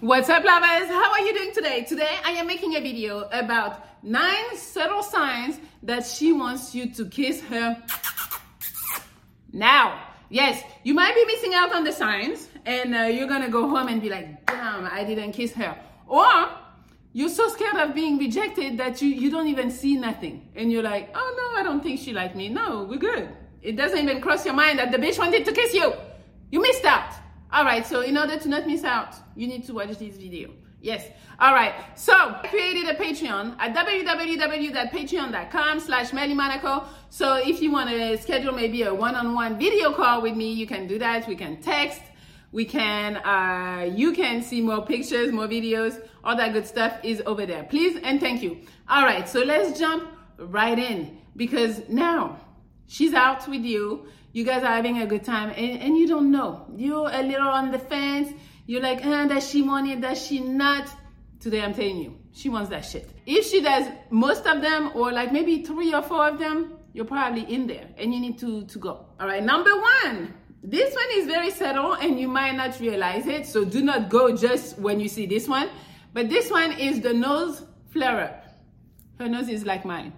What's up lovers? How are you doing today? Today I am making a video about nine subtle signs that she wants you to kiss her now. Yes, you might be missing out on the signs and uh, you're gonna go home and be like, damn, I didn't kiss her. Or you're so scared of being rejected that you, you don't even see nothing. And you're like, oh no, I don't think she liked me. No, we're good. It doesn't even cross your mind that the bitch wanted to kiss you. You missed out. All right, so in order to not miss out, you need to watch this video. Yes. All right. So I created a Patreon at www.patreon.com slash Monaco. So if you want to schedule maybe a one-on-one video call with me, you can do that. We can text. We can, uh, you can see more pictures, more videos, all that good stuff is over there. Please and thank you. All right. So let's jump right in because now she's out with you you guys are having a good time and, and you don't know. You're a little on the fence. You're like, uh, does she want it? Does she not? Today I'm telling you, she wants that shit. If she does most of them or like maybe three or four of them, you're probably in there and you need to, to go. All right, number one. This one is very subtle and you might not realize it. So do not go just when you see this one. But this one is the nose flare up. Her nose is like mine.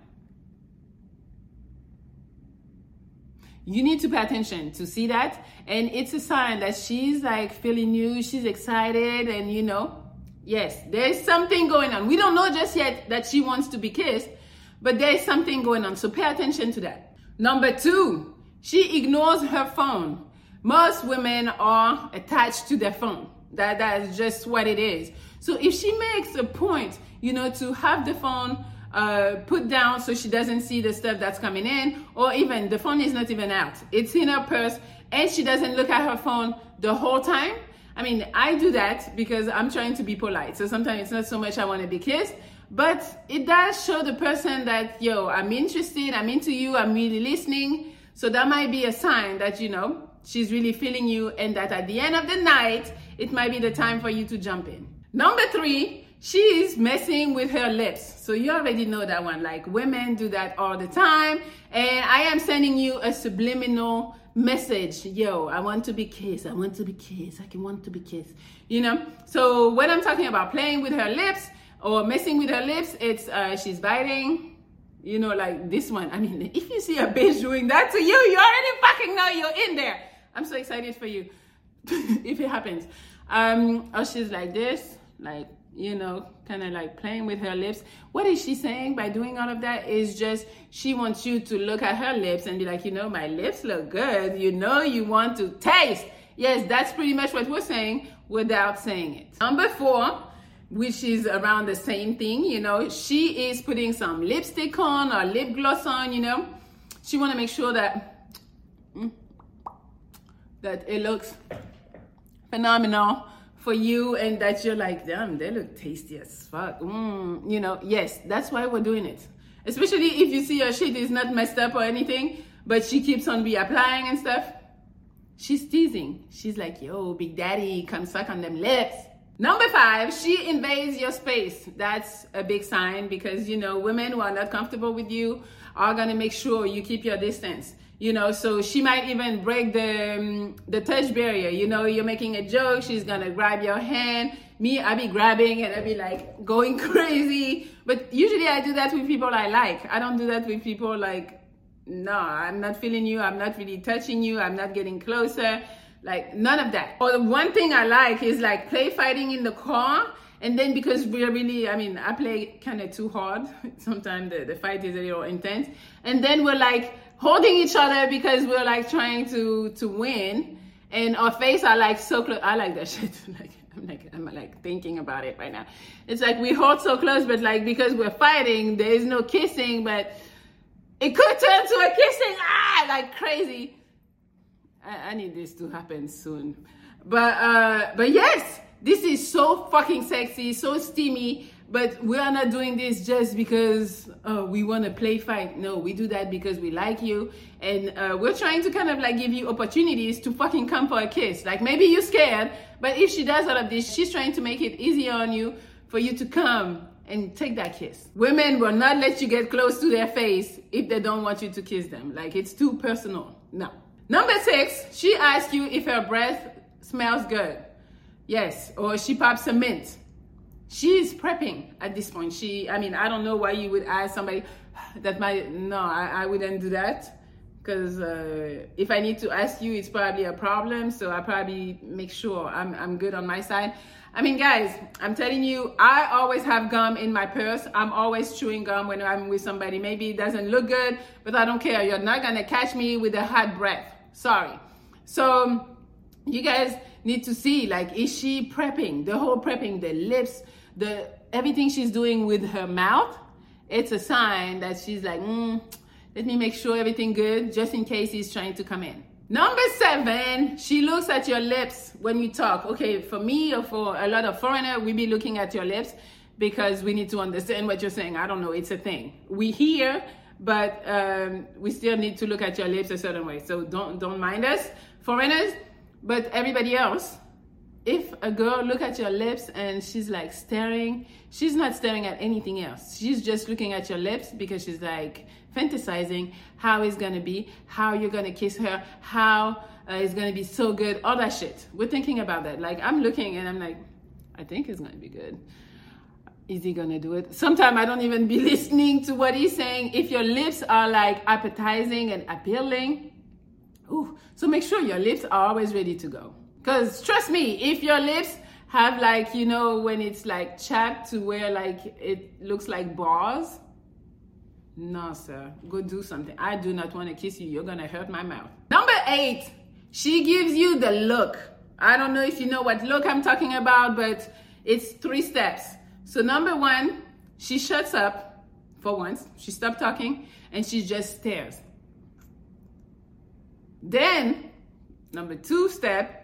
You need to pay attention to see that. And it's a sign that she's like feeling you she's excited and you know yes there's something going on. We don't know just yet that she wants to be kissed but there's something going on. So pay attention to that. Number two she ignores her phone. Most women are attached to their phone. That that's just what it is. So if she makes a point you know to have the phone uh, put down so she doesn't see the stuff that's coming in, or even the phone is not even out. It's in her purse and she doesn't look at her phone the whole time. I mean, I do that because I'm trying to be polite. So sometimes it's not so much I want to be kissed, but it does show the person that, yo, I'm interested, I'm into you, I'm really listening. So that might be a sign that, you know, she's really feeling you and that at the end of the night, it might be the time for you to jump in. Number three, she's messing with her lips. So you already know that one. Like women do that all the time. And I am sending you a subliminal message. Yo, I want to be kissed. I want to be kissed. I can want to be kissed. You know? So when I'm talking about playing with her lips or messing with her lips, it's uh, she's biting. You know, like this one. I mean, if you see a bitch doing that to you, you already fucking know you're in there. I'm so excited for you if it happens. Um, or she's like this, like you know, kind of like playing with her lips. What is she saying by doing all of that? Is just she wants you to look at her lips and be like, you know, my lips look good. You know, you want to taste. Yes, that's pretty much what we're saying without saying it. Number four, which is around the same thing, you know, she is putting some lipstick on or lip gloss on, you know. She want to make sure that mm, that it looks phenomenal for you and that you're like, damn, they look tasty as fuck. Mm, you know, yes, that's why we're doing it. Especially if you see your shit is not messed up or anything, but she keeps on reapplying and stuff. She's teasing. She's like, yo, Big Daddy, come suck on them lips. Number five, she invades your space. That's a big sign because, you know, women who are not comfortable with you are to make sure you keep your distance you know so she might even break the um, the touch barrier. You know you're making a joke she's gonna grab your hand. Me i be grabbing and i be like going crazy. But usually i do that with people i like. I don't do that with people like no i'm not feeling you i'm not really touching you i'm not getting closer. Like none of that. Or the one thing i like is like play fighting in the car. And then because we're really i mean i play kind of too hard. Sometimes the, the fight is a little intense. And then we're like holding each other because we're like trying to to win. And our face are like so close i like that shit. Like i'm like i'm like thinking about it right now. It's like we hold so close but like because we're fighting there is no kissing but it could turn to a kissing. Ah like crazy. I, I need this to happen soon. But uh but yes this is so fucking sexy so steamy but we are not doing this just because uh, we want to play fight. No, we do that because we like you. And uh, we're trying to kind of like give you opportunities to fucking come for a kiss. Like maybe you're scared, but if she does all of this, she's trying to make it easier on you for you to come and take that kiss. Women will not let you get close to their face if they don't want you to kiss them. Like it's too personal. No. Number six, she asks you if her breath smells good. Yes, or she pops a mint. She's prepping at this point. She, I mean, I don't know why you would ask somebody that might, no, I, I wouldn't do that. Because uh, if I need to ask you, it's probably a problem. So I probably make sure I'm, I'm good on my side. I mean, guys, I'm telling you, I always have gum in my purse. I'm always chewing gum when I'm with somebody. Maybe it doesn't look good, but I don't care. You're not gonna catch me with a hot breath. Sorry. So you guys need to see, like, is she prepping? The whole prepping, the lips, the everything she's doing with her mouth. It's a sign that she's like, mm, let me make sure everything good, just in case he's trying to come in. Number seven, she looks at your lips when you talk. Okay, for me or for a lot of foreigner, we be looking at your lips because we need to understand what you're saying. I don't know, it's a thing. We hear, but um, we still need to look at your lips a certain way. So don't don't mind us, foreigners. But everybody else, if a girl look at your lips and she's like staring, she's not staring at anything else. She's just looking at your lips because she's like fantasizing how it's gonna be, how you're gonna kiss her, how uh, it's gonna be so good, all that shit. We're thinking about that. Like I'm looking and I'm like, I think it's gonna be good. Is he gonna do it? Sometimes I don't even be listening to what he's saying. If your lips are like appetizing and appealing, ooh, so make sure your lips are always ready to go. Cause trust me, if your lips have like, you know, when it's like chapped to where like it looks like bars, no, sir. Go do something. I do not want to kiss you. You're going to hurt my mouth. Number eight, she gives you the look. I don't know if you know what look I'm talking about, but it's three steps. So, number one, she shuts up for once. She stopped talking and she just stares. Then, number two step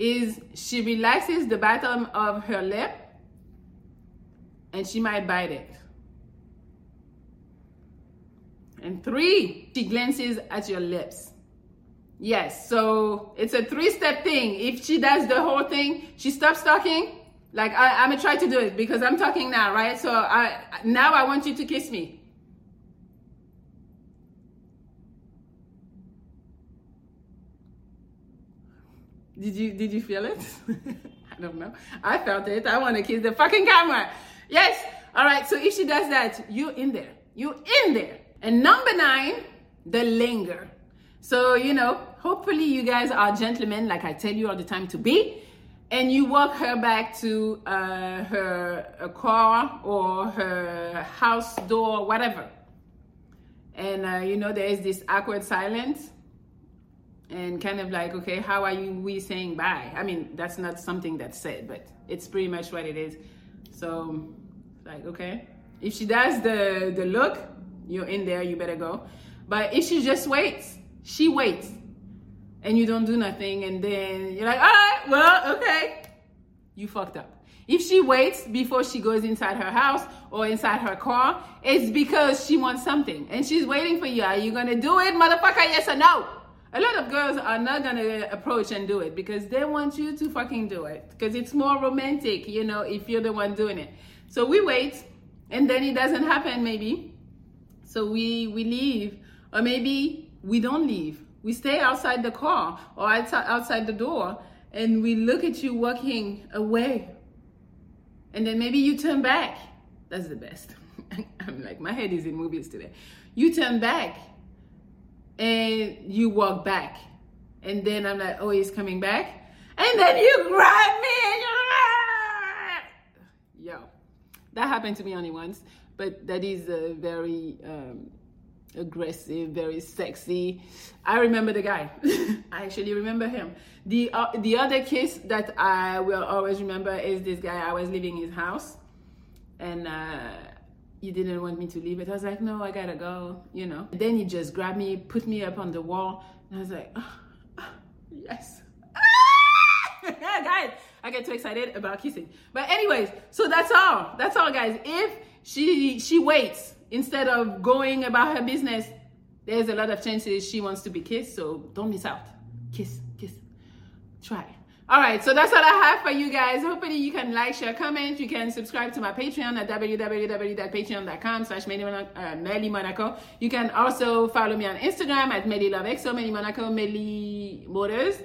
is she relaxes the bottom of her lip and she might bite it. And three, she glances at your lips. Yes, so it's a three step thing. If she does the whole thing, she stops talking. Like I, am gonna try to do it because I'm talking now, right? So I now I want you to kiss me. Did you did you feel it? I don't know. I felt it. I want to kiss the fucking camera. Yes. All right. So if she does that, you in there. You in there. And number nine, the linger. So, you know, hopefully you guys are gentlemen, like I tell you all the time to be, and you walk her back to uh, her car or her house door, whatever. And, uh, you know, there is this awkward silence and kind of like, okay, how are you, we saying bye? I mean, that's not something that's said, but it's pretty much what it is. So, like, okay. If she does the, the look, you're in there, you better go. But if she just waits, she waits, and you don't do nothing, and then you're like, all right, well, okay, you fucked up. If she waits before she goes inside her house or inside her car, it's because she wants something and she's waiting for you. Are you gonna do it, motherfucker? Yes or no? A lot of girls are not gonna approach and do it because they want you to fucking do it because it's more romantic, you know, if you're the one doing it. So we wait and then it doesn't happen maybe so we we leave, or maybe we don't leave. We stay outside the car or outside the door, and we look at you walking away. And then maybe you turn back. That's the best. I'm like, my head is in movies today. You turn back and you walk back. And then I'm like, oh, he's coming back. And then you grab me and you're like, Yo, that happened to me only once but that is a very um, aggressive, very sexy. I remember the guy. I actually remember him. The uh, the other case that I will always remember is this guy. I was leaving his house, and uh, he didn't want me to leave it. I was like, no, I gotta go. You know. And then he just grabbed me, put me up on the wall, and I was like, oh, oh, yes. Ah! guys, I get too excited about kissing. But anyways, so that's all. That's all, guys. If she she waits instead of going about her business there's a lot of chances she wants to be kissed so don't miss out kiss kiss try all right so that's all i have for you guys hopefully you can like share comment you can subscribe to my patreon at www.patreon.com slash Melli Monaco. You can also follow me on Instagram at Melli Love Exo, Melli Monaco, Melli Motors.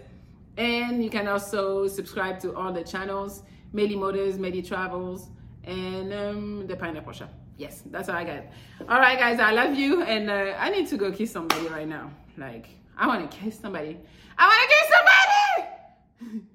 And you can also subscribe to all the channels Melli Motors, Melli Travels, and um, the Pineapple Shop. Yes, that's all I got. All right, guys, I love you. And uh, I need to go kiss somebody right now. Like, I want to kiss somebody. I want to kiss somebody.